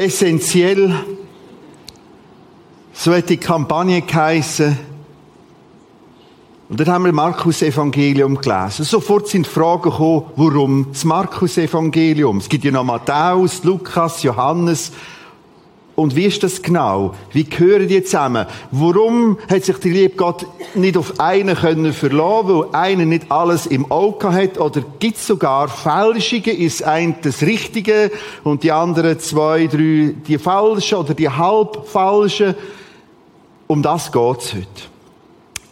essentiell. So hat die Kampagne geheissen. Und dann haben wir Markus Evangelium gelesen. Sofort sind Fragen gekommen, warum das Markus Evangelium? Es gibt ja noch Matthäus, Lukas, Johannes. Und wie ist das genau? Wie gehören die zusammen? Warum hat sich der liebe Gott nicht auf einen können verlassen, weil einer nicht alles im Auge hat? Oder gibt es sogar Fälschungen? Ist ein das Richtige und die anderen zwei, drei die Falschen oder die halbfalschen? Um das geht's heute.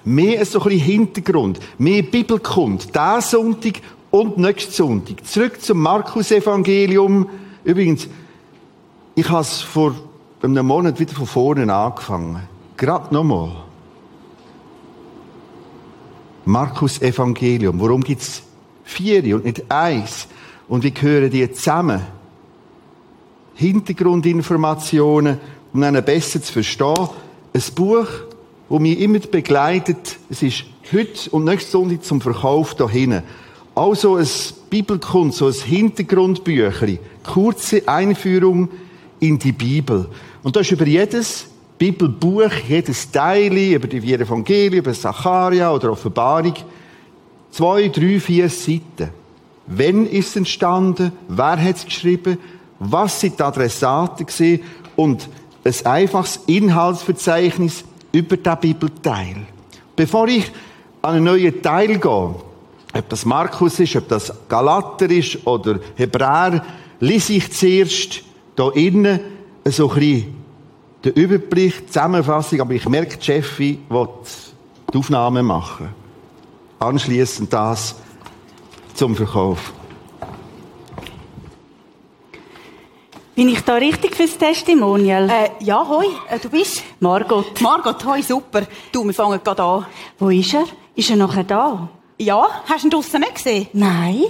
Mehr so ein bisschen Hintergrund, mehr Bibelkund, diesen Sonntag und nächsten Sonntag. Zurück zum Markus-Evangelium. Übrigens, ich habe es vor einem Monat wieder von vorne angefangen. Gerade nochmal. Markus Evangelium. Warum gibt es vier und nicht eins? Und wie gehören die zusammen? Hintergrundinformationen, um dann besser zu verstehen. Ein Buch, das mich immer begleitet. Es ist heute und nächste Sonntag zum Verkauf da hinten. Also ein Bibelkund, so ein Hintergrundbüchli. Kurze Einführung in die Bibel. Und da ist über jedes Bibelbuch, jedes Teil, über die vier Evangelien, über Zacharia oder Offenbarung, zwei, drei, vier Seiten. Wann ist es entstanden? Wer hat es geschrieben? Was sind die Adressaten gewesen? Und ein einfaches Inhaltsverzeichnis über den Bibelteil. Bevor ich an einen neuen Teil gehe, ob das Markus ist, ob das Galater ist oder Hebräer, lese ich zuerst hier innen so ein bisschen den Überblick, die Zusammenfassung, aber ich merke, die Chefin will die Aufnahme machen. Anschließend das zum Verkauf. Bin ich da richtig fürs Testimonial? Äh, ja, hoi, äh, du bist? Margot. Margot, hoi, super. Du, wir fangen gerade an. Wo ist er? Ist er nachher da? Ja, hast du ihn draussen nicht gesehen? Nein.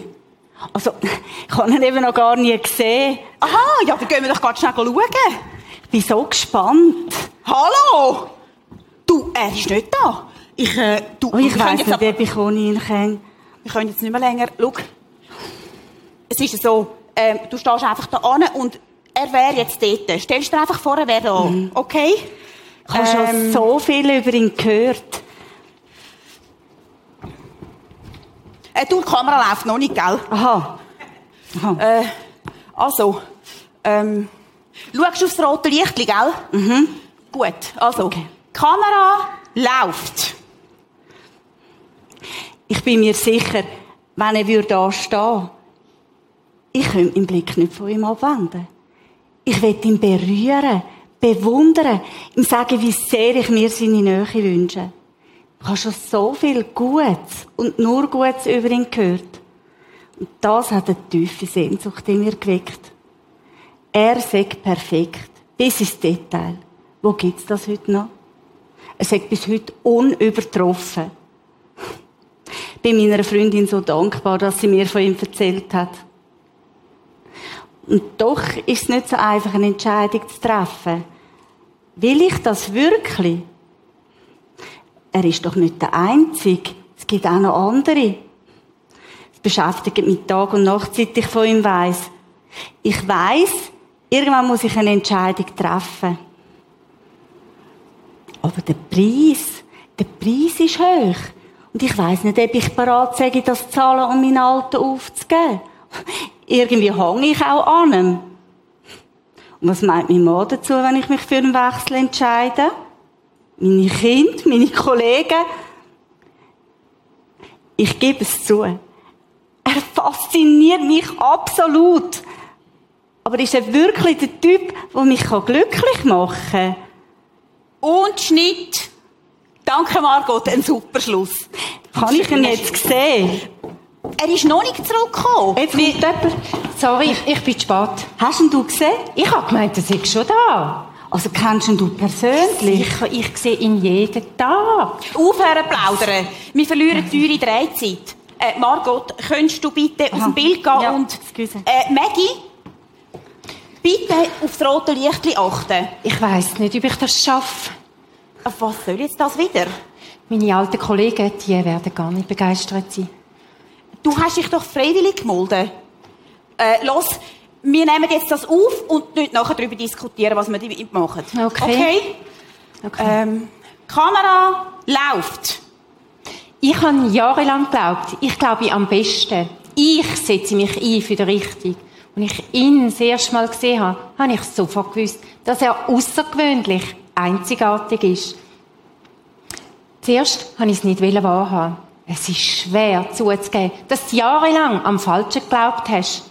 Also, ich habe ihn eben noch gar nie gesehen. Aha, ja, dann gehen wir doch gerade schnell schauen. Ich bin so gespannt. Hallo! Du, er ist nicht da. Ich, äh, du, Oh, ich können weiss nicht, aber- ob ich ohne ihn kann. Wir können jetzt nicht mehr länger. Schau. Es ist so, ähm, du stehst einfach da an und er wäre jetzt dort. Stellst dir einfach vor, er wäre da. Mhm. Okay? Ich habe schon Ähm, so viel über ihn gehört. Äh, du, die Kamera läuft noch nicht, gell? Aha. Aha. Äh, also, ähm, schaust du aufs rote Licht, gell? Mhm. Gut, also, Okay. Kamera läuft. Ich bin mir sicher, wenn er würde da stehen, ich könnte meinen Blick nicht von ihm abwenden. Ich will ihn berühren, bewundern, ihm sagen, wie sehr ich mir seine Nähe wünsche. Ich habe schon so viel Gutes und nur Gutes über ihn gehört. Und das hat eine tiefe Sehnsucht in mir geweckt. Er sagt perfekt, bis ins Detail. Wo gibt's das heute noch? Er sagt bis heute unübertroffen bin meiner Freundin so dankbar, dass sie mir von ihm erzählt hat. Und doch ist es nicht so einfach, eine Entscheidung zu treffen. Will ich das wirklich? Er ist doch nicht der Einzige. Es gibt auch noch andere. Es beschäftigt mich Tag und Nacht, seit ich von ihm weiss. Ich weiss, irgendwann muss ich eine Entscheidung treffen. Aber der Preis, der Preis ist hoch. Und ich weiss nicht, ob ich bereit sage, das zu zahlen, um meinen Alten aufzugeben. Irgendwie hänge ich auch an ihm. Und was meint mein Mann dazu, wenn ich mich für einen Wechsel entscheide? Meine Kinder, meine Kollegen? Ich gebe es zu. Er fasziniert mich absolut. Aber ist er wirklich der Typ, der mich glücklich machen kann? Und Schnitt. Danke, Margot, ein super Schluss. Kann ich ihn jetzt sehen? Er ist noch nicht zurückgekommen. Jetzt kommt jemand. Sorry, ich, ich bin zu spät. Hast ihn du gesehen? Ich habe gemeint, er sei schon da. Also kennst ihn du persönlich? Sicher, ich sehe ihn jeden Tag. Aufhören plaudern. Wir verlieren teure Drehzeit. Äh, Margot, könntest du bitte aus dem Bild gehen Ja, und... Äh, Maggie, bitte aufs rote Licht achten. Ich weiss nicht, ob ich das schaffe. Auf was soll jetzt das wieder? Meine alten Kollegen, die werden gar nicht begeistert sein. Du hast dich doch freiwillig gemeldet. Äh, los, wir nehmen jetzt das auf und nicht nachher darüber diskutieren, was wir damit machen. Okay. Okay? Okay. Ähm, Kamera läuft. Ich habe jahrelang geglaubt, ich glaube am besten. Ich setze mich ein für die Richtung. Und ich ihn das erste Mal gesehen habe, habe ich sofort gewusst, dass er außergewöhnlich einzigartig ist. Zuerst habe ich es nicht wahrhaben. Es ist schwer zuzugeben, dass du jahrelang am Falschen geglaubt hast.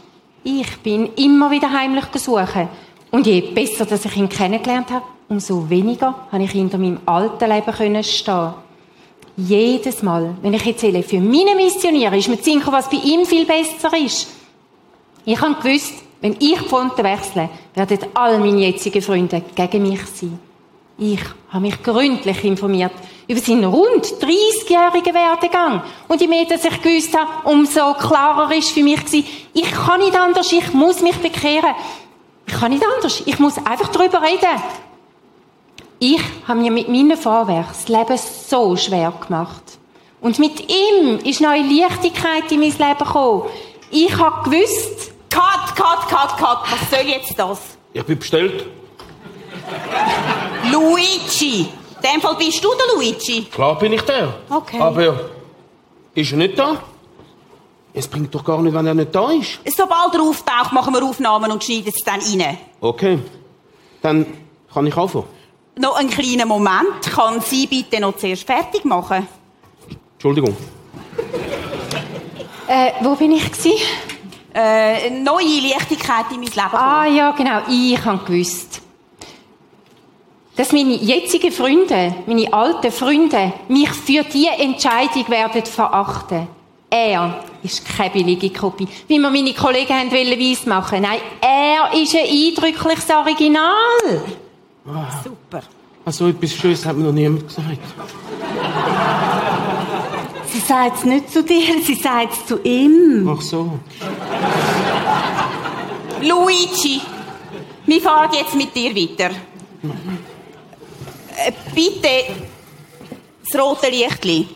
Ich bin immer wieder heimlich gesucht. Und je besser, dass ich ihn kennengelernt habe, umso weniger habe ich hinter meinem alten Leben stehen. Jedes Mal, wenn ich erzähle, für meine Missionäre ist mir zu was bei ihm viel besser ist. Ich habe gewusst, wenn ich die Fronten wechsle, werden all meine jetzigen Freunde gegen mich sein. Ich habe mich gründlich informiert über seinen rund 30-jährigen Werdegang. Und je mehr dass ich gewusst habe, umso klarer ist für mich gewesen, ich kann nicht anders, ich muss mich bekehren. Ich kann nicht anders, ich muss einfach darüber reden. Ich habe mir mit meinen Vorwerken das Leben so schwer gemacht. Und mit ihm ist neue Leichtigkeit in mein Leben gekommen. Ich habe gewusst, Cut, cut, cut, cut. Was soll jetzt das? Ich bin bestellt. Luigi. In dem Fall bist du der Luigi. Klar bin ich der. Okay. Aber ist er nicht da? Es bringt doch gar nicht, wenn er nicht da ist. Sobald er auftaucht, machen wir Aufnahmen und schneiden es dann rein. Okay. Dann kann ich anfangen. Noch einen kleinen Moment. Kann sie bitte noch zuerst fertig machen? Entschuldigung. äh, wo bin ich gewesen? Äh, neue Leichtigkeit in mein Leben Ah ja, genau, ich habe gewusst. Dass meine jetzigen Freunde, meine alten Freunde, mich für diese Entscheidung werden verachten. Er ist keine billige Kopie, wie mir meine Kollegen haben wollen weismachen. Nein, er ist ein eindrückliches Original. Super. Also etwas Schönes hat mir noch niemand gesagt. Sie sagt es nicht zu dir, sie sagt es zu ihm. Ach so. Luigi, wir fahren jetzt mit dir weiter. Äh, bitte das rote Lichtli.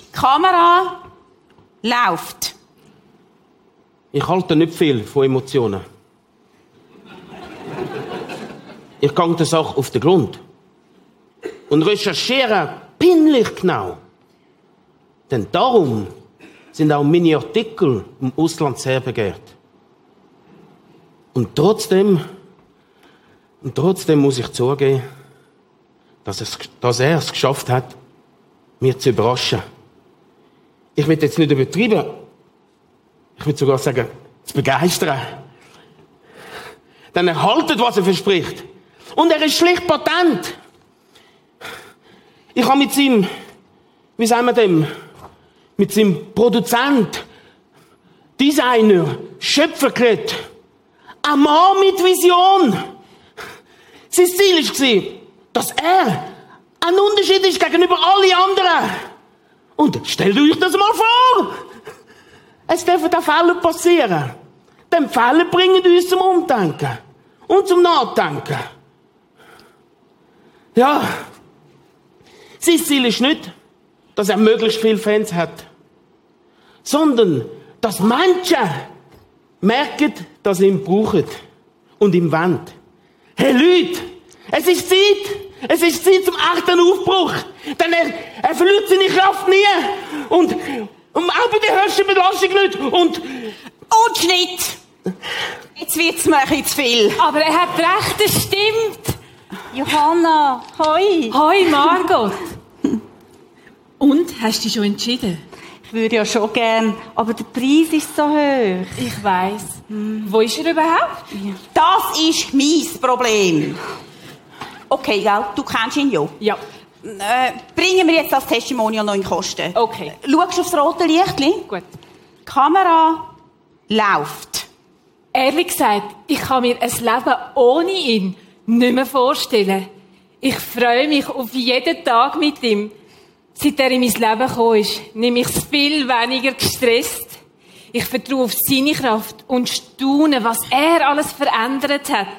Die Kamera läuft. Ich halte nicht viel von Emotionen. Ich gehe der Sache auf den Grund. Und recherchiere pinlich genau. Denn darum sind auch meine Artikel im Ausland sehr begehrt. Und trotzdem, und trotzdem muss ich zugeben, dass, es, dass er es geschafft hat, mir zu überraschen. Ich will jetzt nicht übertreiben, ich würde sogar sagen, zu begeistern. Denn er haltet, was er verspricht. Und er ist schlicht patent. Ich habe mit seinem, wie sagen wir dem, mit seinem Produzent, Designer, Schöpfer geredet. Ein Mann mit Vision. Sein Ziel war, dass er ein Unterschied ist gegenüber allen anderen. Und stellt euch das mal vor. Es dürfen auch Fälle passieren. Denn Fälle bringen uns zum Umdenken und zum Nachdenken. Ja, sein Ziel ist nicht, dass er möglichst viele Fans hat, sondern dass Menschen merken, dass sie ihn brauchen und ihn wollen. Hey Leute, es ist Zeit, es ist Zeit zum echten Aufbruch, denn er, er verliert seine Kraft nie und, und auch bei der höchsten Belastung nicht und Und Schnitt! Jetzt wird's mir ein bisschen zu viel. Aber er hat recht, es stimmt. Johanna, hoi. Hoi, Margot. Und, hast du dich schon entschieden? Ich würde ja schon gern, aber der Preis ist so hoch. Ich weiss. Wo ist er überhaupt? Das ist mein Problem. Okay, gell? Du kennst ihn ja. Ja. Äh, bringen wir jetzt das Testimonial noch in Kosten. Okay. Schaust du aufs rote Lichtli? Gut. Die Kamera läuft. Ehrlich gesagt, ich kann mir ein Leben ohne ihn nicht mehr vorstellen. Ich freue mich auf jeden Tag mit ihm. Seit er in mein Leben gekommen ist, nehme ich es viel weniger gestresst. Ich vertraue auf seine Kraft und staune, was er alles verändert hat.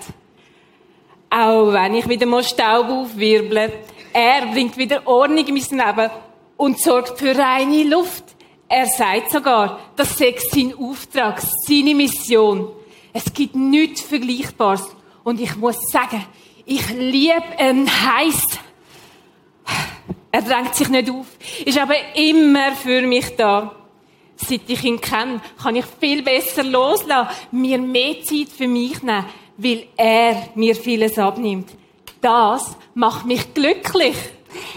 Auch wenn ich wieder mal Staub aufwirbele, er bringt wieder Ordnung in mein Leben und sorgt für reine Luft. Er sagt sogar, das sei sein Auftrag, seine Mission. Es gibt nichts Vergleichbares. Und ich muss sagen, ich liebe ihn heiß. Er drängt sich nicht auf, ist aber immer für mich da. Seit ich ihn kenne, kann ich viel besser loslassen, mir mehr Zeit für mich nehmen, weil er mir vieles abnimmt. Das macht mich glücklich.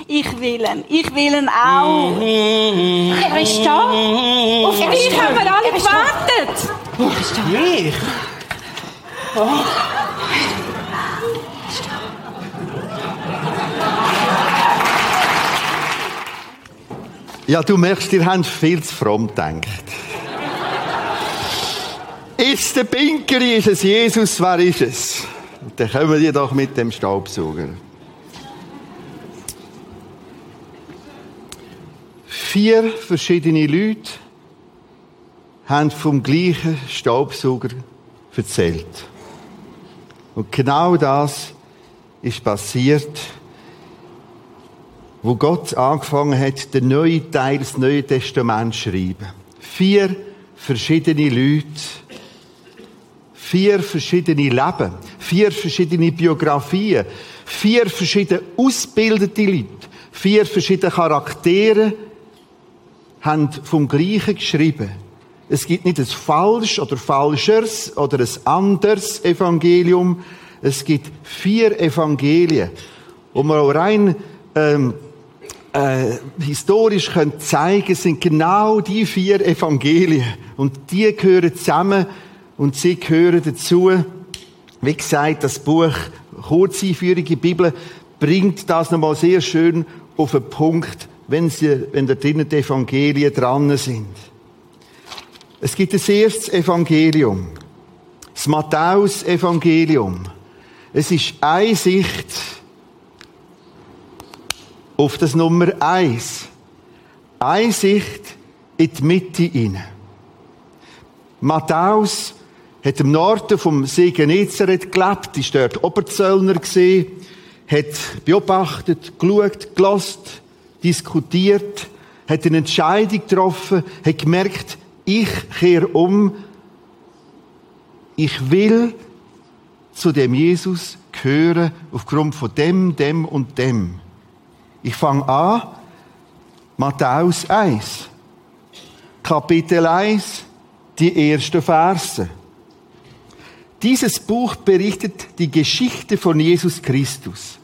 Ich will ihn. Ich will ihn auch. Er ist da. Auf dich haben wir alle gewartet. Mich? Ja, du merkst, ihr habt viel zu fromm gedacht. ist der Pinkeri, ist es Jesus, wer ist es? Dann kommen die doch mit dem Staubsauger. Vier verschiedene Leute haben vom gleichen Staubsauger erzählt. Und genau das ist passiert, wo Gott angefangen hat, den neuen Teil des Neuen Testaments zu schreiben. Vier verschiedene Leute, vier verschiedene Leben, vier verschiedene Biografien, vier verschiedene ausgebildete Leute, vier verschiedene Charaktere haben vom Gleichen geschrieben. Es gibt nicht ein falsch oder falschers oder ein anderes Evangelium. Es gibt vier Evangelien, wo man auch rein ähm, äh, historisch können zeigen, sind genau die vier Evangelien. Und die gehören zusammen und sie gehören dazu. Wie gesagt, das Buch Kurzeinführige Bibel bringt das nochmal sehr schön auf den Punkt, wenn, sie, wenn da drinnen die Evangelien dran sind. Es gibt das erste Evangelium. Das Matthäus-Evangelium. Es ist eine Sicht auf das Nummer eins. Eine Sicht in die Mitte hinein. Matthäus hat im Norden vom See Genezareth gelebt, ist dort Oberzöllner gesehen, hat beobachtet, geschaut, gelost, diskutiert, hat eine Entscheidung getroffen, hat gemerkt, ich kehre um, ich will zu dem Jesus gehören aufgrund von dem, dem und dem. Ich fange an, Matthäus 1, Kapitel 1, die ersten Verse. Dieses Buch berichtet die Geschichte von Jesus Christus.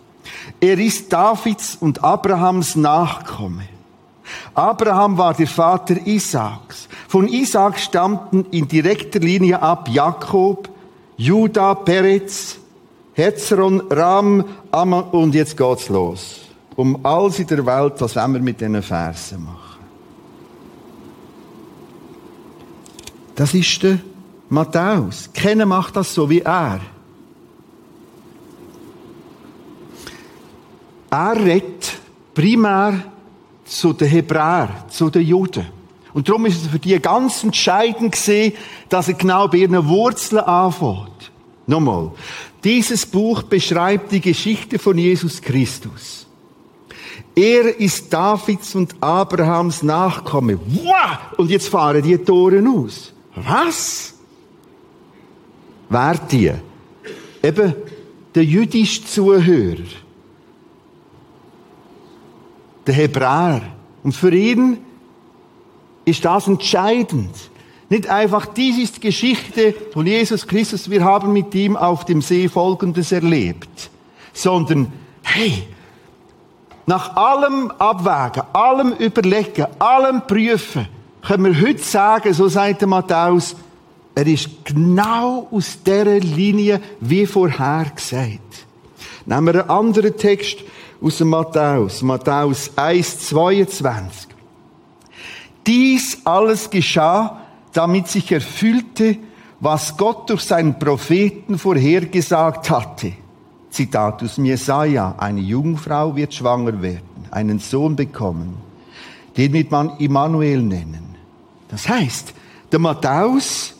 Er ist Davids und Abrahams Nachkomme. Abraham war der Vater Isaaks. Von Isaak stammten in direkter Linie ab Jakob, Judah, Perez, Hezron, Ram, Amma und jetzt geht's los. Um alles in der Welt, was wir mit diesen Versen machen? Das ist der Matthäus. Keiner macht das so wie er. Er redet primär zu den Hebräern, zu den Juden. Und darum ist es für die ganz entscheidend gesehen, dass er genau bei ihren Wurzeln anfängt. Nochmal. Dieses Buch beschreibt die Geschichte von Jesus Christus. Er ist Davids und Abrahams Nachkomme. Wow! Und jetzt fahren die Toren aus. Was? Wer die? Eben der jüdische Zuhörer. Der Hebräer. Und für ihn ist das entscheidend. Nicht einfach, dies ist die Geschichte von Jesus Christus, wir haben mit ihm auf dem See Folgendes erlebt. Sondern, hey, nach allem Abwägen, allem Überlegen, allem Prüfen, können wir heute sagen, so sagt der Matthäus, er ist genau aus dieser Linie wie vorher gesagt. Nehmen wir einen anderen Text aus dem Matthäus, Matthäus 1, 22. Dies alles geschah, damit sich erfüllte, was Gott durch seinen Propheten vorhergesagt hatte. Zitat aus Jesaja, eine Jungfrau wird schwanger werden, einen Sohn bekommen, den wird man Immanuel nennen. Das heißt, der Matthäus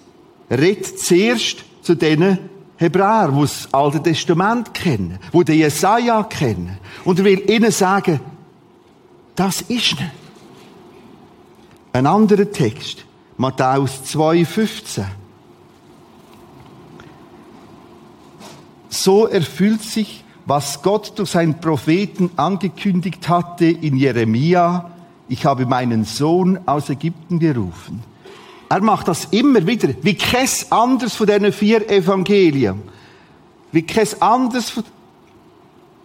redet zuerst zu denen Hebräer, die das Alte Testament kennen, die den Jesaja kennen. Und er will ihnen sagen, das ist nicht. Ein anderer Text, Matthäus 2,15. So erfüllt sich, was Gott durch seinen Propheten angekündigt hatte in Jeremia. Ich habe meinen Sohn aus Ägypten gerufen. Er macht das immer wieder, wie kein anderes von diesen vier Evangelien. Wie kein anderes von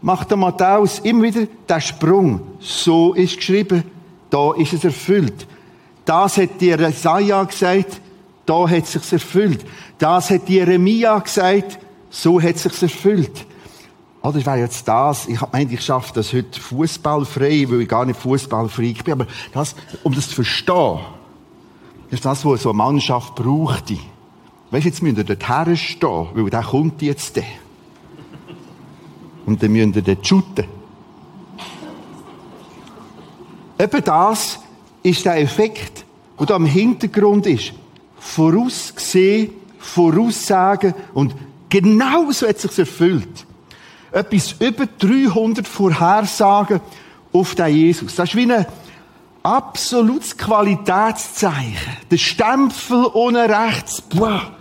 macht der Matthäus immer wieder den Sprung. So ist geschrieben, da ist es erfüllt. Das hat dir Jesaja gesagt, da hat es sich erfüllt. Das hat Jeremia gesagt, so hat es sich erfüllt. Oder das wäre jetzt das, ich meine, ich schaffe das heute fußballfrei, weil ich gar nicht fußballfrei bin, aber das, um das zu verstehen, ist das, was so eine Mannschaft brauchte. Weißt du, jetzt müsst ihr dort herstehen, weil der kommt jetzt. Und dann müsst ihr dort shooten. Eben das ist der Effekt, der da im Hintergrund ist. Voraussehen, voraussagen und genau so hat es sich erfüllt. Etwas über 300 Vorhersagen auf den Jesus. Das ist wie ein absolutes Qualitätszeichen. Der Stempel ohne rechts. Boah.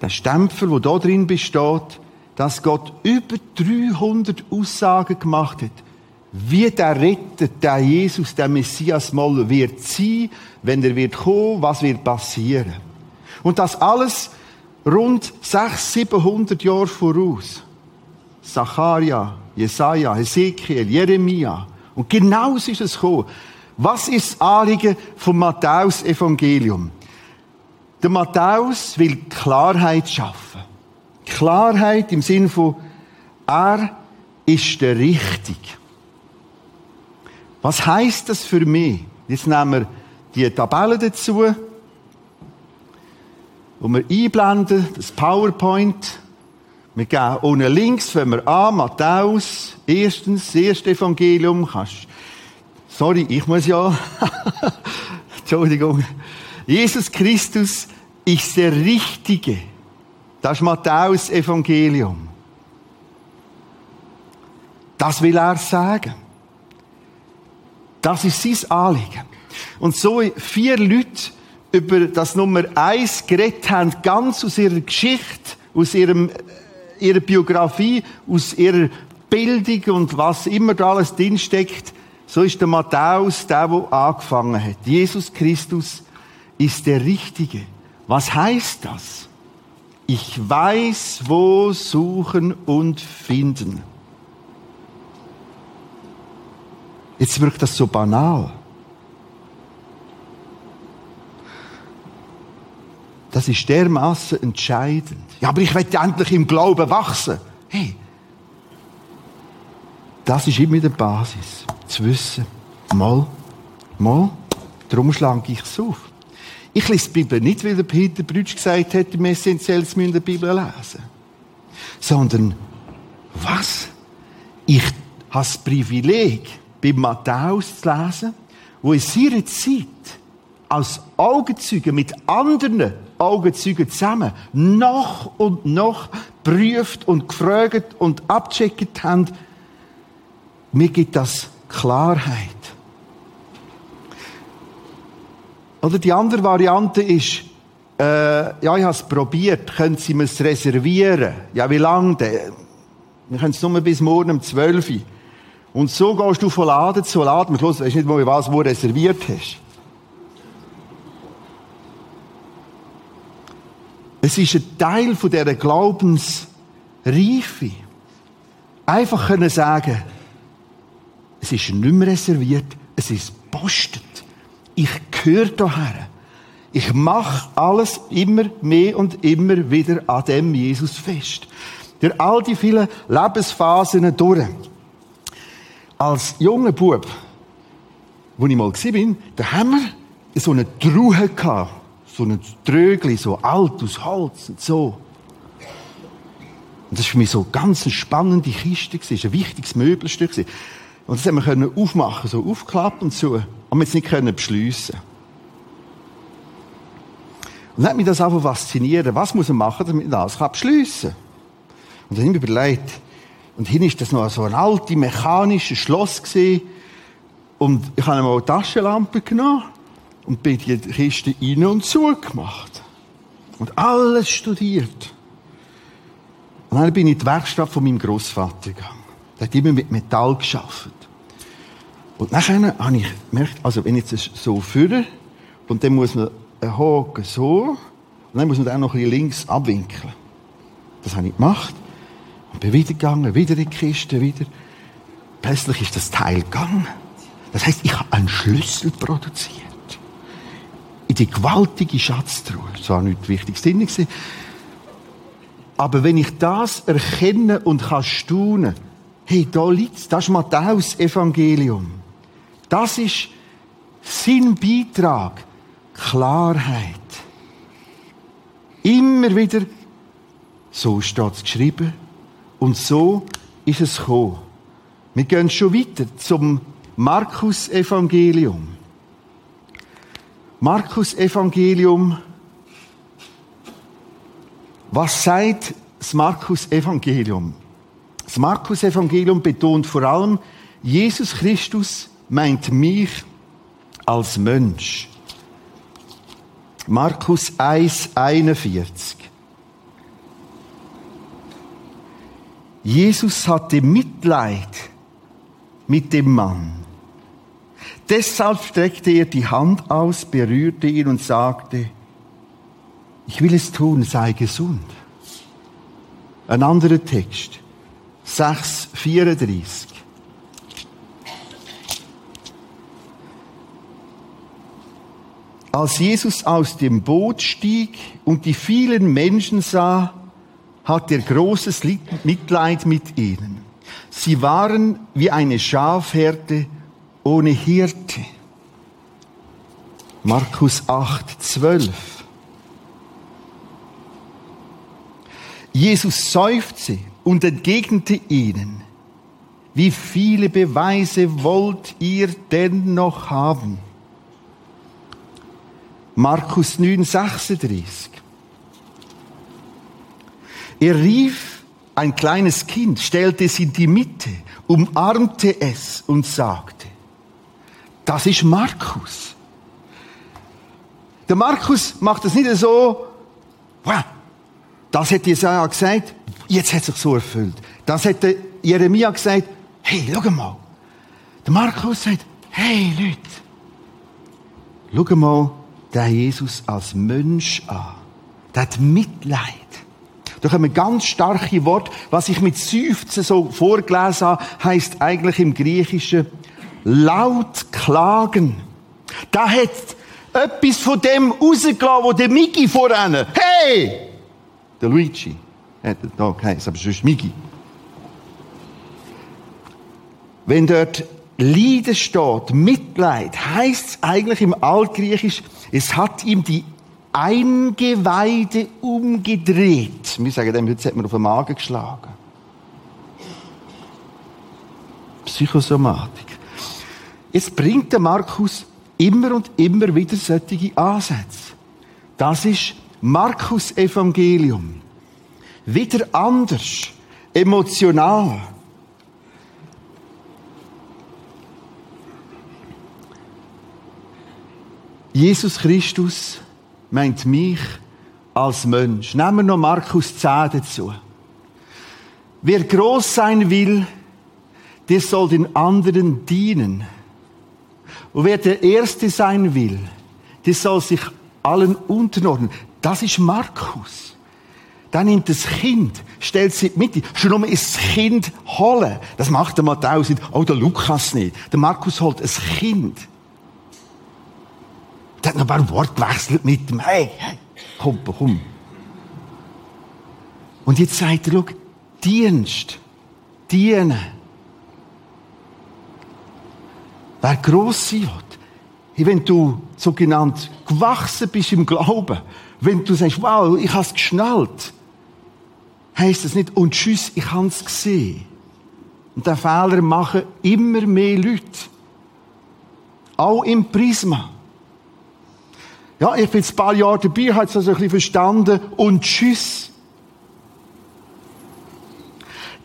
Der Stempel, der da drin besteht, dass Gott über 300 Aussagen gemacht hat, wie der Retter, der Jesus, der Messias mal wird sein, wenn er wird kommen, was wird passieren. Und das alles rund 600, 700 Jahre voraus. Zacharia, Jesaja, Ezekiel, Jeremia. Und genau so ist es gekommen. Was ist das Anliegen vom Matthäus-Evangelium? Der Matthäus will Klarheit schaffen. Klarheit im Sinne von, er ist der Richtige. Was heißt das für mich? Jetzt nehmen wir die Tabelle dazu, wo wir einblenden, das PowerPoint. Wir gehen unten links, wenn wir an, Matthäus, erstens, das erste Evangelium, kannst, sorry, ich muss ja, Entschuldigung, Jesus Christus ist der Richtige. Das ist Matthäus Evangelium. Das will er sagen. Das ist sein Anliegen. Und so vier Leute über das Nummer eins geredet haben, ganz aus ihrer Geschichte, aus ihrem, ihrer Biografie, aus ihrer Bildung und was immer da alles drinsteckt, so ist der Matthäus der, der angefangen hat. Jesus Christus ist der Richtige. Was heißt das? Ich weiß, wo suchen und finden. Jetzt wirkt das so banal. Das ist dermaßen entscheidend. Ja, aber ich werde endlich im Glauben wachsen. Hey, das ist immer die Basis. Zu wissen, mal, mal, darum schlage ich es auf. Ich lese die Bibel nicht, weil der Peter Brütsch gesagt hat, im Essentielles müssen die Bibel lesen. Sondern, was? Ich habe das Privileg, bei Matthäus zu lesen, wo in seiner Zeit als Augenzeuge mit anderen Augenzeugen zusammen noch und noch prüft und gefragt und abgecheckt haben, mir gibt das Klarheit. Oder die andere Variante ist, äh, ja, ich habe es probiert, können Sie mir es reservieren? Ja, wie lange denn? Wir können es nur bis morgen um 12 Uhr. Und so gehst du von Laden zu Laden. Am Schluss weißt du nicht, wo du was wo reserviert hast. Es ist ein Teil von dieser Glaubensreife. Einfach können sagen, es ist nicht mehr reserviert, es ist postet. Ich gehöre daher. Ich mache alles immer mehr und immer wieder an dem Jesus fest. Durch all die vielen Lebensphasen durch. Als junger Bub, wo ich mal war, da haben wir so eine Truhe gehabt. So ein Trögli, so alt aus Holz und so. Und das war für mich so ganz eine spannende Kiste, das ein wichtiges Möbelstück. Und das haben wir können aufmachen, so aufklappen und so. Aber wir es nicht können beschliessen. Und dann hat mich das einfach fasziniert. Was muss man machen, damit man das beschliessen kann? Und dann habe ich mir überlegt, und hin ist das noch so ein altes mechanisches Schloss gesehen. Und ich habe mal eine Taschenlampe genommen und bin die Kiste rein und zugemacht. Und alles studiert. Und dann bin ich in die Werkstatt von meinem Großvater gegangen. Der hat immer mit Metall geschafft. Und nachher habe ich gemerkt, also wenn ich jetzt so führe, und dann muss man einen Haken so, und dann muss man dann noch ein bisschen links abwinkeln. Das habe ich gemacht. Und bin wieder gegangen, wieder in die Kiste, wieder. Plötzlich ist das Teil gegangen. Das heißt, ich habe einen Schlüssel produziert. Die gewaltige Schatztruhe. Das war nicht wichtig drin. Aber wenn ich das erkenne und kann staunen, hey, da liegt's, das ist Matthäus Evangelium. Das ist sein Beitrag. Klarheit. Immer wieder, so steht's geschrieben, und so ist es gekommen. Wir gehen schon weiter zum Markus Evangelium. Markus Evangelium. Was sagt das Markus Evangelium? Das Markus Evangelium betont vor allem, Jesus Christus meint mich als Mensch. Markus 1, 41. Jesus hatte Mitleid mit dem Mann. Deshalb streckte er die Hand aus, berührte ihn und sagte, ich will es tun, sei gesund. Ein anderer Text, 6, 34. Als Jesus aus dem Boot stieg und die vielen Menschen sah, hat er großes Mitleid mit ihnen. Sie waren wie eine Schafherde ohne Hirte. Markus 8, 12. Jesus seufzte und entgegnete ihnen, wie viele Beweise wollt ihr denn noch haben? Markus 9, 36. Er rief ein kleines Kind, stellte es in die Mitte, umarmte es und sagte, das ist Markus. Der Markus macht es nicht so, wow, das hätte Jesaja gesagt, jetzt hat sich so erfüllt. Das hätte Jeremia gesagt, hey, schau mal. Der Markus sagt, hey Leute, schau mal den Jesus als Mensch an. Der hat Mitleid. Da kommen ganz starke Worte. Was ich mit Seufzen so vorgelesen habe, heisst eigentlich im Griechischen laut klagen. Da hat etwas von dem rausgelassen, wo der Migi voran. Hey! Der Luigi. Hat er da geheißen, sonst Migi. Wenn dort Leiden steht, Mitleid, heisst es eigentlich im Altgriechisch, es hat ihm die Eingeweide umgedreht. Wir sagen dem, jetzt hat man auf den Magen geschlagen. Psychosomatik. Jetzt bringt der Markus immer und immer wieder solche Ansätze. Das ist Markus Evangelium. Wieder anders, emotional. Jesus Christus meint mich als Mensch. Nehmen wir noch Markus 10 dazu. Wer groß sein will, der soll den anderen dienen. Und wer der Erste sein will, der soll sich allen unterordnen. Das ist Markus. Dann nimmt das Kind, stellt sich mit. Schon nur ist das Kind holen. Das macht der Matthäus nicht. Oh, der Lukas nicht. Der Markus holt ein Kind. Der hat noch ein paar Worte gewechselt mit dem. Hey, hey, komm, komm. Und jetzt sagt er, schau, Dienst, dienen. Wer gross sein will, wenn du sogenannt gewachsen bist im Glauben, wenn du sagst, wow, ich habe es geschnallt, heisst das nicht, und tschüss, ich habe es gesehen. Und den Fehler machen immer mehr Leute. Auch im Prisma. Ja, ich bin jetzt ein paar Jahre dabei, habe es also ein bisschen verstanden und tschüss.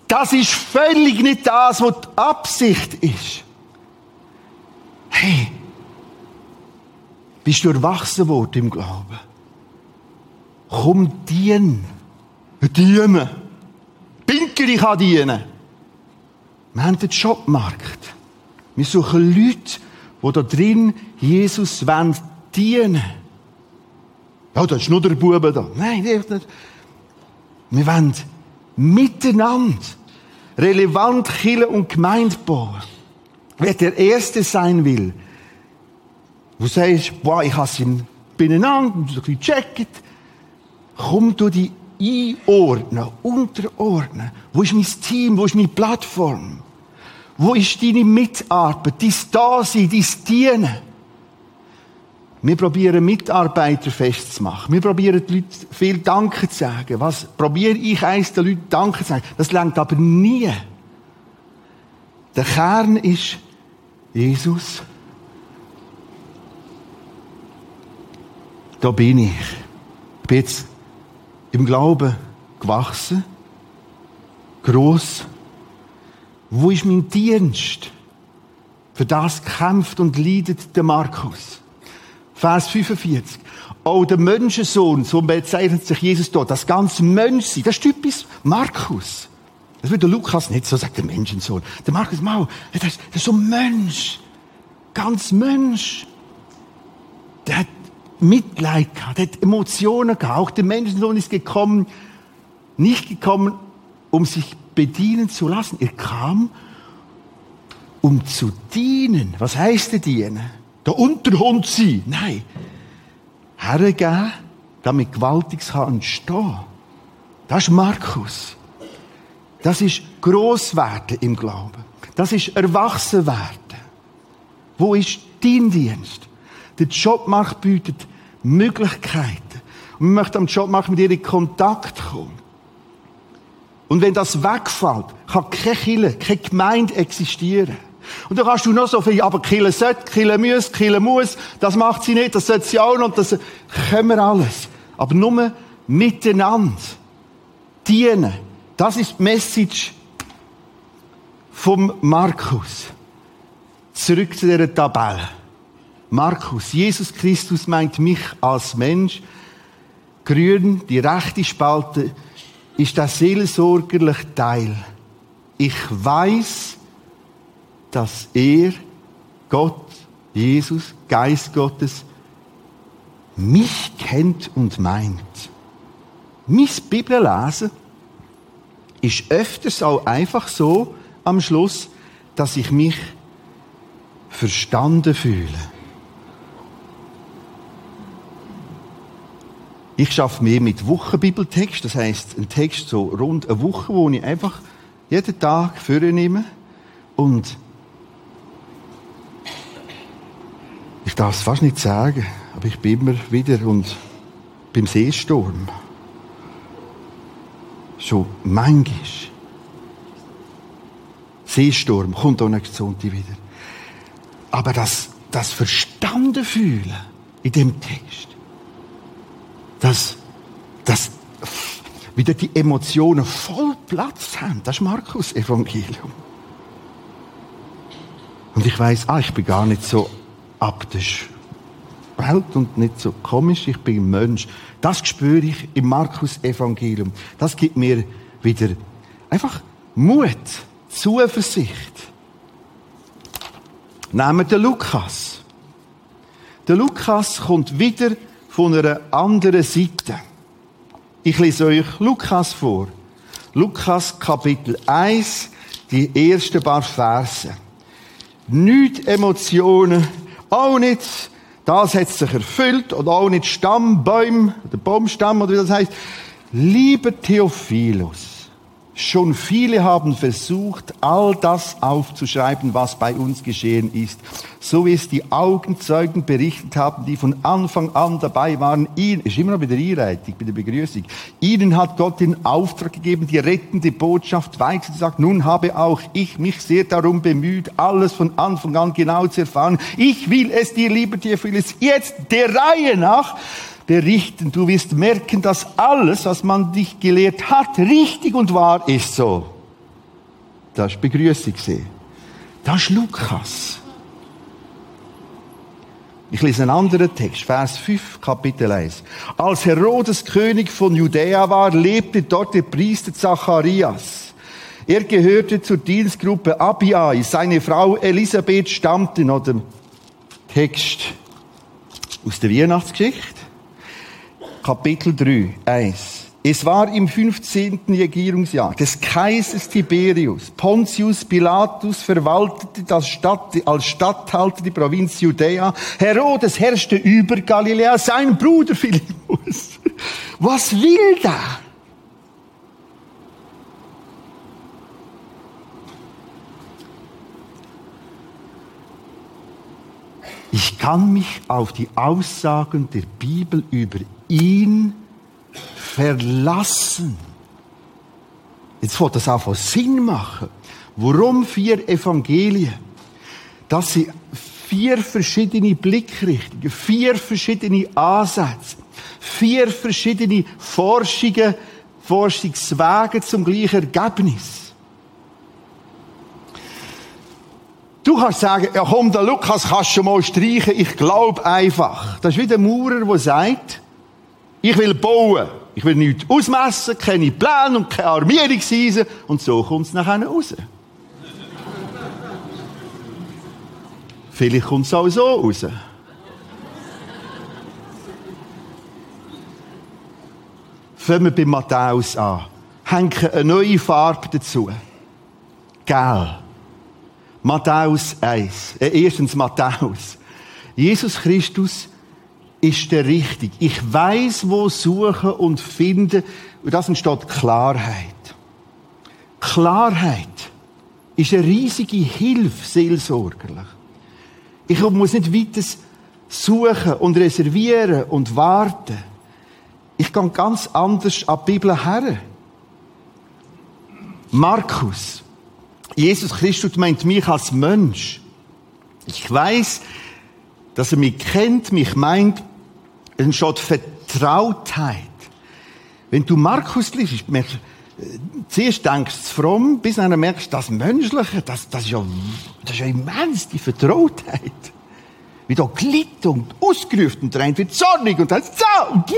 Das ist völlig nicht das, was die Absicht ist. Bist du erwachsen worden im Glauben? Komm, dien. Dienen. Pinker, kann dienen. Wir haben den Jobmarkt. Wir suchen Leute, die da drin Jesus wollen dienen. Ja, das ist nur der Bube da. Nein, nicht. Wir wollen miteinander relevant Kirche und Gemeinde bauen. Wer der Erste sein will, wo sagst, boah, ich hasse ihn beieinander, ein bisschen checket, komm du die einordnen, unterordnen. Wo ist mein Team? Wo ist meine Plattform? Wo ist deine Mitarbeit, dein Dasein, dein Dienen? Wir probieren Mitarbeiter festzumachen. Wir probieren den Leuten viel Danke zu sagen. Was probiere ich eins den Leuten Danke zu sagen? Das lernt aber nie. Der Kern ist Jesus. Da bin ich. Ich bin jetzt im Glauben gewachsen, groß. Wo ist mein Dienst? Für das kämpft und leidet der Markus. Vers 45. Auch der Menschensohn, so bezeichnet sich Jesus dort, das ganze Menschsein, das ist typisch Markus. Das wird der Lukas nicht so sagen, der Menschensohn. Der Markus, mau, das ist, so ein Mensch. Ganz Mensch. Der hat Mitleid gehabt, der hat Emotionen gehabt. Auch der Menschensohn ist gekommen, nicht gekommen, um sich bedienen zu lassen. Er kam, um zu dienen. Was heißt der dienen? Der Unterhund sein? Nein. Hergeben, damit Gewaltiges kann entstehen. Das ist Markus. Das ist Grosswerden im Glauben. Das ist Erwachsenwerden. Wo ist dein Dienst? Der Jobmarkt bietet Möglichkeiten. Und wir möchten am Jobmarkt mit ihr in Kontakt kommen. Und wenn das wegfällt, kann keine Kirche, keine Gemeinde existieren. Und dann kannst du noch so viel, aber Kille sollte, Kille muss, Kille muss, das macht sie nicht, das sollte sie auch noch, das können wir alles. Aber nur miteinander dienen. Das ist die Message vom Markus. Zurück zu dieser Tabelle. Markus, Jesus Christus meint mich als Mensch. Grün, die rechte Spalte, ist der seelsorgerliche Teil. Ich weiß, dass er, Gott, Jesus, Geist Gottes, mich kennt und meint. Mein Bibellesen ist öfters auch einfach so am Schluss, dass ich mich verstanden fühle. Ich schaffe mehr mit Wochenbibeltext, das heißt ein Text so rund eine Woche, wo ich einfach jeden Tag vornehme und ich darf es fast nicht sagen, aber ich bin immer wieder und beim Seesturm schon manchmal Seesturm kommt auch nächste Sonntag wieder. Aber das, das Verstanden fühlen in dem Text, dass, dass wieder die Emotionen voll Platz haben, das ist Markus Evangelium. Und ich weiß, ah, ich bin gar nicht so ab der Welt und nicht so komisch, ich bin Mensch. Das spüre ich im Markus Evangelium. Das gibt mir wieder einfach Mut, Zuversicht. Nehmen wir den Lukas. Der Lukas kommt wieder von einer anderen Seite. Ich lese euch Lukas vor. Lukas Kapitel 1, die ersten paar Verse. Nicht Emotionen, auch nicht, das hat sich erfüllt, oder auch nicht Stammbäume, oder Baumstamm, oder wie das heißt. Lieber Theophilus, Schon viele haben versucht, all das aufzuschreiben, was bei uns geschehen ist. So wie es die Augenzeugen berichtet haben, die von Anfang an dabei waren. Ihnen, ist immer noch wieder Einleitung, bei der Begrüßung. Ihnen hat Gott den Auftrag gegeben, die rettende Botschaft weiterzusagen. Nun habe auch ich mich sehr darum bemüht, alles von Anfang an genau zu erfahren. Ich will es dir, lieber Theophilus, jetzt der Reihe nach berichten. Du wirst merken, dass alles, was man dich gelehrt hat, richtig und wahr ist so. Das ist Begrüßung. Das ist Lukas. Ich lese einen anderen Text, Vers 5, Kapitel 1. Als Herodes König von Judäa war, lebte dort der Priester Zacharias. Er gehörte zur Dienstgruppe Abiai. Seine Frau Elisabeth stammte dem Text aus der Weihnachtsgeschichte. Kapitel 3, 1. Es war im 15. Regierungsjahr des Kaisers Tiberius. Pontius Pilatus verwaltete das Stadt, als Statthalter die Provinz Judäa. Herodes herrschte über Galiläa, sein Bruder Philippus. Was will der? Ich kann mich auf die Aussagen der Bibel über ihn verlassen. Jetzt wird das auch von Sinn machen. Warum vier Evangelien? Das sind vier verschiedene Blickrichtungen, vier verschiedene Ansätze, vier verschiedene Forschungen, Forschungswege zum gleichen Ergebnis. Du kannst sagen, ja komm, der Lukas kannst du mal streichen, ich glaube einfach. Das ist wie der Maurer, der sagt, ich will bauen. Ich will nichts ausmessen, keine Pläne und keine Armierungseisen. Und so kommt es nachher raus. Vielleicht kommt es auch so raus. Fangen wir bei Matthäus an. Hängen eine neue Farbe dazu. Gel. Matthäus 1. Äh, erstens Matthäus. Jesus Christus ist der richtig. Ich weiß, wo suchen und finden. Und das entsteht Klarheit. Klarheit ist eine riesige Hilfe seelsorgerlich. Ich muss nicht weiter suchen und reservieren und warten. Ich gehe ganz anders an die Bibel her. Markus. Jesus Christus meint mich als Mensch. Ich weiß, dass er mich kennt, mich meint, es entsteht Vertrautheit. Wenn du Markus liest, merkst äh, zuerst denkst du fromm, bis dann merkst du, das Menschliche, das, das, ist ja, das ist ja immens, die Vertrautheit. Wie da glitt und ausgerufen und der wird zornig und dann so, und!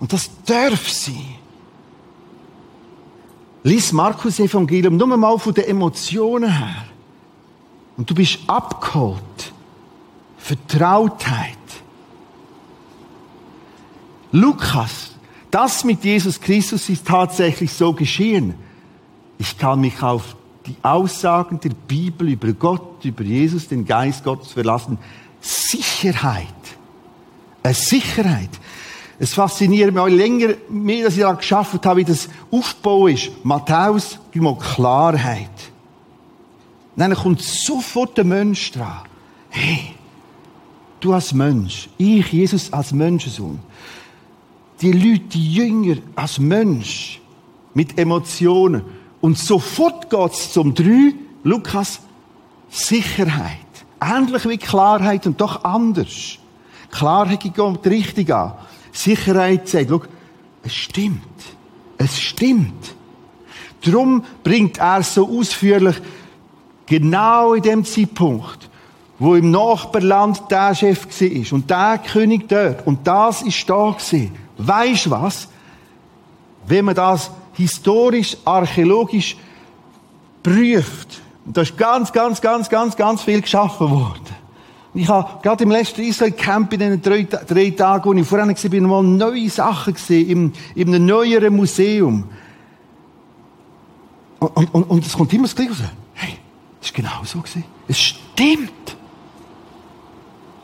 Und das darf sein. Lies Markus Evangelium nur mal von den Emotionen her. Und du bist abgeholt. Vertrautheit. Lukas, das mit Jesus Christus ist tatsächlich so geschehen. Ich kann mich auf die Aussagen der Bibel über Gott, über Jesus, den Geist Gottes verlassen. Sicherheit. Eine Sicherheit. Es fasziniert mich auch länger, mehr, dass ich daran geschafft habe, wie das Aufbau ist. Matthäus gibt mal Klarheit. Dann kommt sofort der Mensch dran. Hey, du als Mensch, ich, Jesus als Menschensohn, die Leute, die Jünger als Mensch mit Emotionen. Und sofort geht's zum drei, Lukas, Sicherheit. Ähnlich wie Klarheit und doch anders. Klarheit geht richtig an. Sicherheit sagt, schau, es stimmt. Es stimmt. Drum bringt er so ausführlich, genau in dem Zeitpunkt, wo im Nachbarland der Chef war und der König dort und das ist da gewesen Weisst was? Wenn man das historisch, archäologisch prüft, da ist ganz, ganz, ganz, ganz, ganz viel geschaffen worden. Ich habe gerade im letzten Israel-Camp in den drei, drei Tagen, wo ich vorhin war, bin mal neue Sachen gesehen in einem neueren Museum. Und, und, und es kommt immer das Gleiche raus. Hey, das ist genau so gewesen. Es stimmt.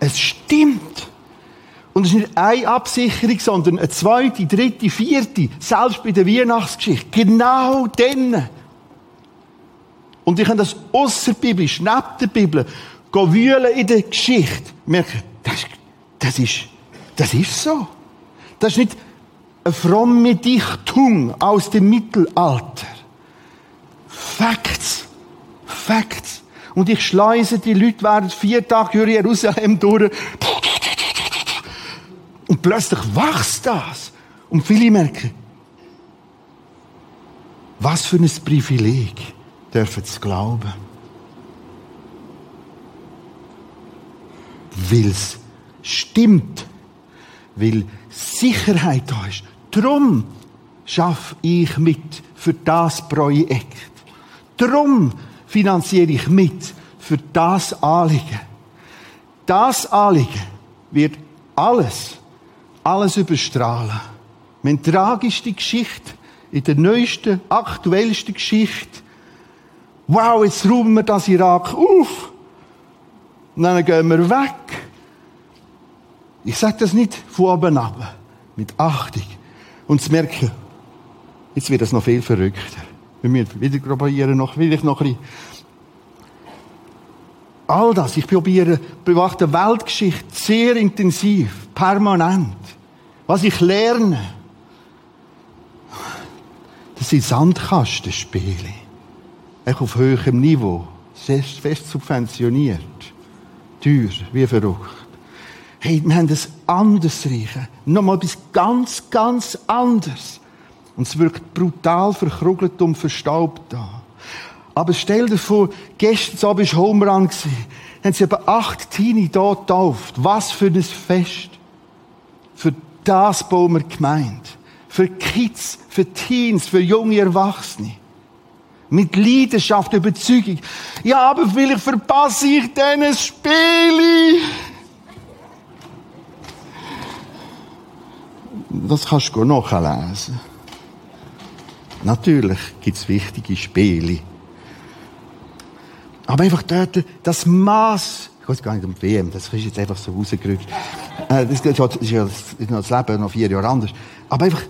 Es stimmt. Und es ist nicht eine Absicherung, sondern eine zweite, dritte, vierte, selbst bei der Weihnachtsgeschichte. Genau dann. Und ich kann das außerbiblisch, neben der Bibel, wühlen in der Geschichte, merken, das, das ist, das ist so. Das ist nicht eine fromme Dichtung aus dem Mittelalter. Facts. Facts. Und ich schleuse die Leute während vier Tage durch Jerusalem durch. Und plötzlich wächst das. Und viele merken, was für ein Privileg dürfen sie glauben. weil es stimmt, weil Sicherheit da ist. Drum schaffe ich mit für das Projekt. Drum finanziere ich mit für das Anliegen. Das Anliegen wird alles, alles überstrahlen. Meine tragischste Geschichte in der neuesten, aktuellsten Geschichte. Wow, jetzt räumen wir das Irak auf. Und dann gehen wir weg. Ich sage das nicht von oben ab, mit Achtung. Und zu merken, jetzt wird das noch viel verrückter. Wir müssen wieder probieren, noch, will ich noch ein bisschen All das, ich probiere, bewachte Weltgeschichte sehr intensiv, permanent. Was ich lerne, das sind Sandkastenspiele. Echt auf höherem Niveau. Fest, subventioniert. Teuer, wie verrückt. Hey, wir haben das anders riechen. Nochmal etwas ganz, ganz anders. Und es wirkt brutal verkrugelt und verstaubt da. Aber stell dir vor, gestern Abend war Home Run. Haben sie etwa acht Teenie da getauft. Was für ein Fest. Für das bauen wir gemeint. Für Kids, für Teens, für junge Erwachsene. Mit Leidenschaft, Überzeugung. Ja, aber vielleicht verpasse ich dieses Spiel. Das kannst du nachlesen. Natürlich gibt es wichtige Spiele. Aber einfach dort, das Maß, ich weiß gar nicht um die WM, das ist jetzt einfach so rausgerückt. Äh, das, ist ja das Leben noch vier Jahre anders. Aber einfach,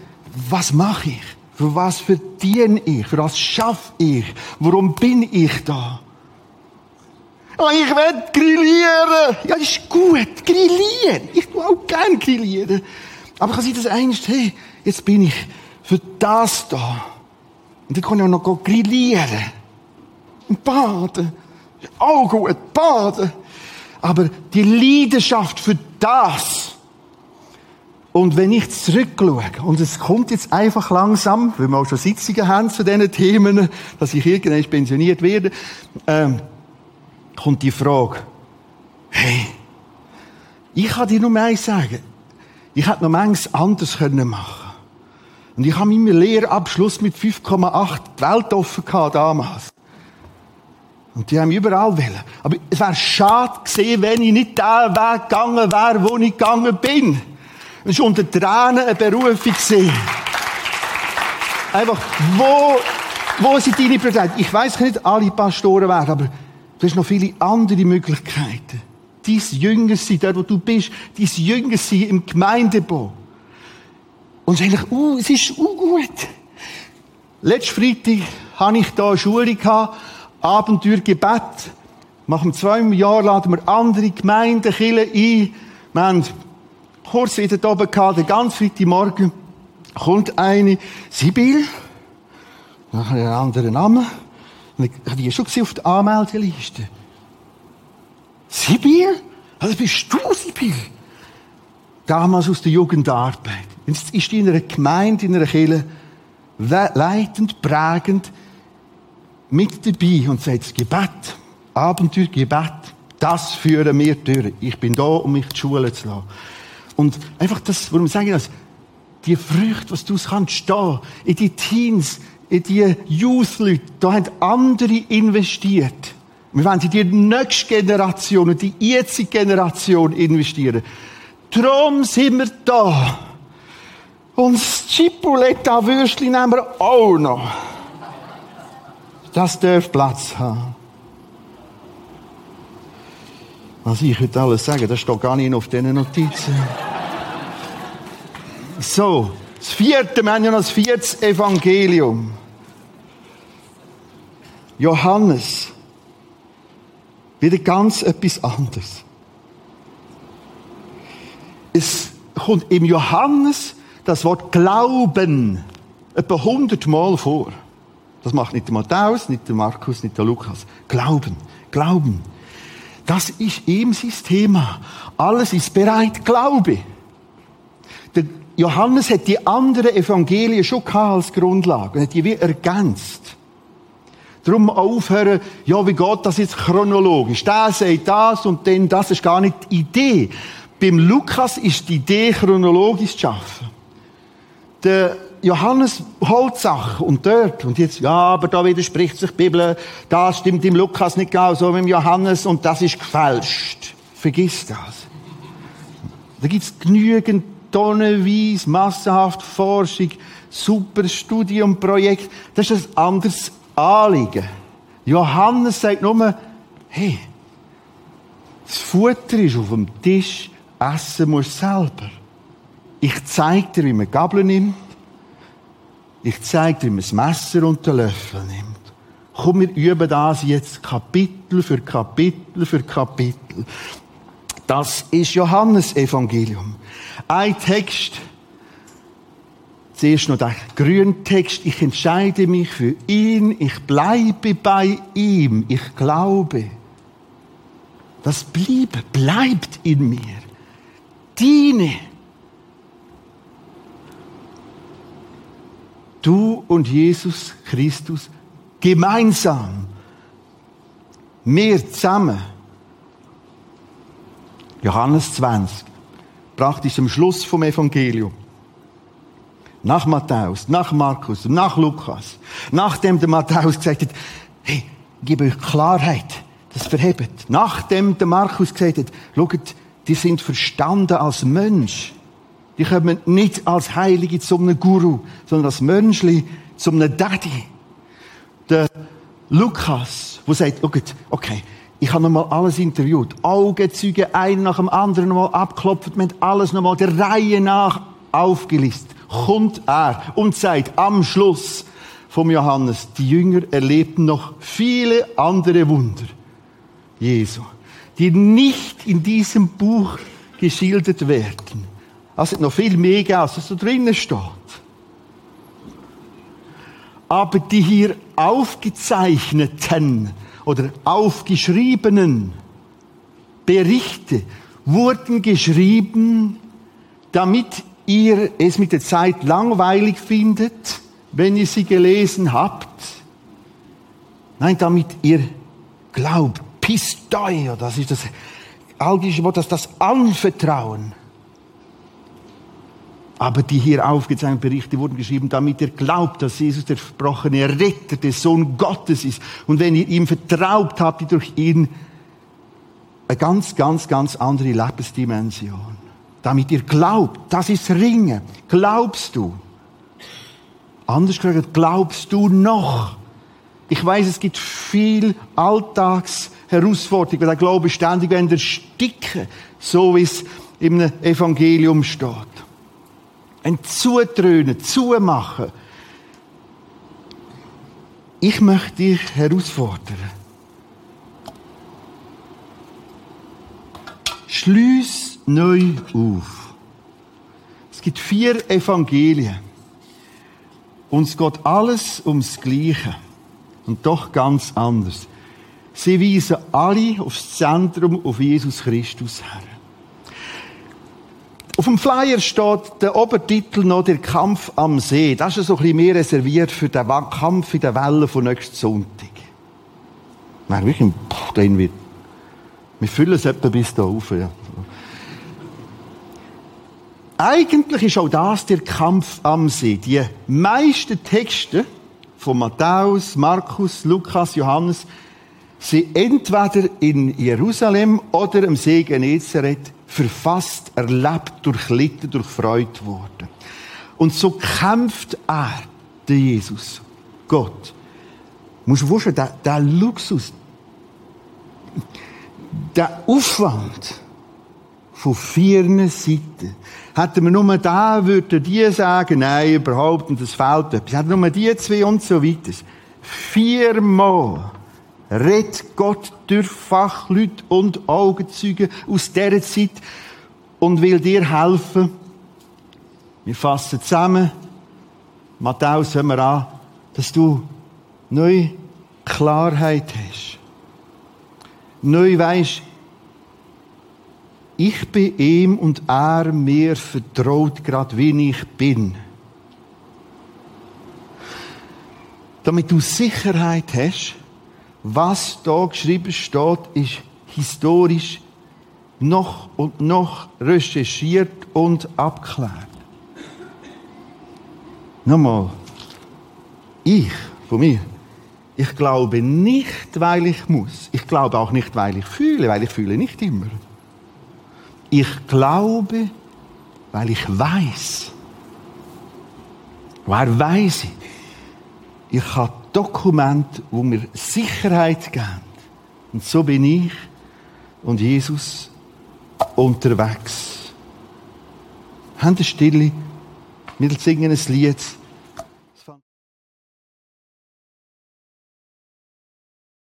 was mache ich? Für was verdiene ich? Für was schaffe ich? Warum bin ich da? Oh, ich will grillieren. Ja, das ist gut. Grillieren. Ich tue auch gerne grillieren. Aber kann sich das eigentlich, hey, jetzt bin ich für das da. Und dann kann ich auch noch grillieren. Und baden. Gut, baden. Aber die Leidenschaft für das. Und wenn ich zurückschaue, und es kommt jetzt einfach langsam, weil wir auch schon Sitzungen haben zu diesen Themen, dass ich irgendwann pensioniert werde, ähm, kommt die Frage, hey, ich kann dir nur eins sagen, ich hätte noch manches anders können machen Und ich habe meinen Lehrabschluss mit 5,8 die Welt offen gehabt damals. Und die haben überall wollen. Aber es wäre schade gewesen, wenn ich nicht den Weg gegangen wäre, wo ich gegangen bin. Es war unter Tränen eine Berufung. Einfach, wo, wo sind deine Präsidenten? Ich weiss nicht, alle Pastoren werden, aber du hast noch viele andere Möglichkeiten. Dein Jünger sein, dort wo du bist, dein Jünger sein im Gemeindebau. Und ist eigentlich, uh, es ist uh, gut. Letzten Freitag hatte ich da eine Schulung gehabt, Abenteuergebet. Machen zwei Jahre laden wir andere Gemeinden, Kirchen ein. Wir haben Kurs wieder da oben gehabt, den ganzen Freitagmorgen. Kommt eine, Sibyl. Hat einen anderen Namen. Ich habe die schon auf der Anmeldeliste. Sibyl? Also bist du Sibyl? Damals aus der Jugendarbeit. Jetzt ist in einer Gemeinde, in einer Kirche, leitend, prägend, mit dabei und sagt, das Gebet, Abenteuergebet, das führen wir durch. Ich bin da, um mich die Schule zu lassen. Und einfach das, warum sage ich das? Die Früchte, was du kannst, da, in die Teens, in die Youth-Leute, da haben andere investiert. Wir wollen in die nächste Generation und die jetzige Generation investieren. Darum sind wir da. Und das Chipoletta-Würstchen nehmen wir auch noch. Das darf Platz haben. Was ich heute alles sagen, das steht gar nicht auf diesen Notizen. So, das vierte, wir haben ja noch das vierte Evangelium. Johannes. Wieder ganz etwas anderes. Es kommt im Johannes das Wort Glauben etwa hundertmal vor. Das macht nicht der Matthäus, nicht der Markus, nicht der Lukas. Glauben, Glauben. Das ist ihm sein Thema. Alles ist bereit, Glaube. Der Johannes hat die anderen Evangelien schon als Grundlage und hat die wie ergänzt. Darum aufhören, ja, wie geht das jetzt chronologisch? Der sagt das und dann das ist gar nicht die Idee. Beim Lukas ist die Idee, chronologisch zu schaffen. Der Johannes holt Sachen und dort, und jetzt, ja, aber da widerspricht sich die Bibel, das stimmt im Lukas nicht genau so wie im Johannes und das ist gefälscht. Vergiss das. Da gibt's genügend tonnenweise, massenhaft Forschung, super Studiumprojekt. Das ist ein anderes Anliegen. Johannes sagt nur, hey, das Futter ist auf dem Tisch, essen musst du selber. Ich zeige dir, wie man Gabel nimmt. Ich zeige dir, wie man das Messer und den Löffel nimmt. Komm, wir üben das jetzt Kapitel für Kapitel für Kapitel. Das ist Johannes Evangelium. Ein Text, zuerst noch der grüne Text, ich entscheide mich für ihn, ich bleibe bei ihm, ich glaube. Das Bleiben bleibt in mir. Diene. Du und Jesus Christus gemeinsam. Wir zusammen. Johannes 20. Praktisch am Schluss vom Evangelium. Nach Matthäus, nach Markus, nach Lukas. Nachdem der Matthäus gesagt hat, hey, gib euch Klarheit, das verhebt. Nachdem der Markus gesagt hat, schaut, die sind verstanden als Mensch. Die kommen nicht als Heilige zu einem Guru, sondern als Mönchli zu einem Daddy. Der Lukas, wo sagt, schaut, okay, ich habe nochmal alles interviewt. Augenzeuge, ein nach dem anderen nochmal abklopft, mit alles nochmal der Reihe nach aufgelistet. Kommt er und sagt am Schluss vom Johannes, die Jünger erlebten noch viele andere Wunder. Jesu die nicht in diesem Buch geschildert werden. Also noch viel mehr gegeben, als es da drinnen steht. Aber die hier aufgezeichneten oder aufgeschriebenen Berichte wurden geschrieben, damit ihr es mit der Zeit langweilig findet, wenn ihr sie gelesen habt. Nein, damit ihr glaubt, Pistoi, das ist das algische Wort, das das Anvertrauen. Aber die hier aufgezeichneten Berichte wurden geschrieben, damit ihr glaubt, dass Jesus der versprochene Retter, der Sohn Gottes ist. Und wenn ihr ihm vertraut, habt ihr durch ihn eine ganz, ganz, ganz andere Lebensdimension. Damit ihr glaubt, das ist Ringen. Glaubst du? Anders gesagt, glaubst du noch? Ich weiß, es gibt viel Alltags Herausforderung, weil der Glaube ständig ersticken, so wie es im Evangelium steht. Ein Zutrönen, Zumachen. Ich möchte dich herausfordern. Schließ neu auf. Es gibt vier Evangelien. Und es geht alles ums Gleiche. Und doch ganz anders. Sie weisen alle aufs Zentrum, auf Jesus Christus her. Auf dem Flyer steht der Obertitel noch der Kampf am See. Das ist so ein bisschen mehr reserviert für den Kampf in der Welle von nächsten Sonntag. Nein, wirklich, den wird. Wir füllen es etwa bis da auf, ja. Eigentlich ist auch das der Kampf am See. Die meisten Texte von Matthäus, Markus, Lukas, Johannes sie entweder in Jerusalem oder am See Genezareth verfasst, erlebt, durchlitten, durchfreut worden. Und so kämpft er, der Jesus, Gott. Du musst dir vorstellen, der, der Luxus, der Aufwand von vier Seiten. Hätten wir nur da, würden die sagen, nein, überhaupt, und es fehlt etwas. Hätten wir nur die zwei und so weiter. Viermal redet Gott durch Fachleute und Augenzeugen aus dieser Zeit und will dir helfen. Wir fassen zusammen. Matthäus, hören wir an, dass du neue Klarheit hast. Neu weisst, ich bin ihm und er mir vertraut, gerade wie ich bin. damit du Sicherheit hast, was da geschrieben steht, ist historisch noch und noch recherchiert und abklärt. Nochmal. Ich, von mir, ich glaube nicht, weil ich muss. Ich glaube auch nicht, weil ich fühle, weil ich fühle nicht immer. Ich glaube, weil ich weiß. Wer weiß ich? Ich habe Dokumente, wo mir Sicherheit geben. Und so bin ich und Jesus unterwegs. Haben Stille, wir singen ein Lied.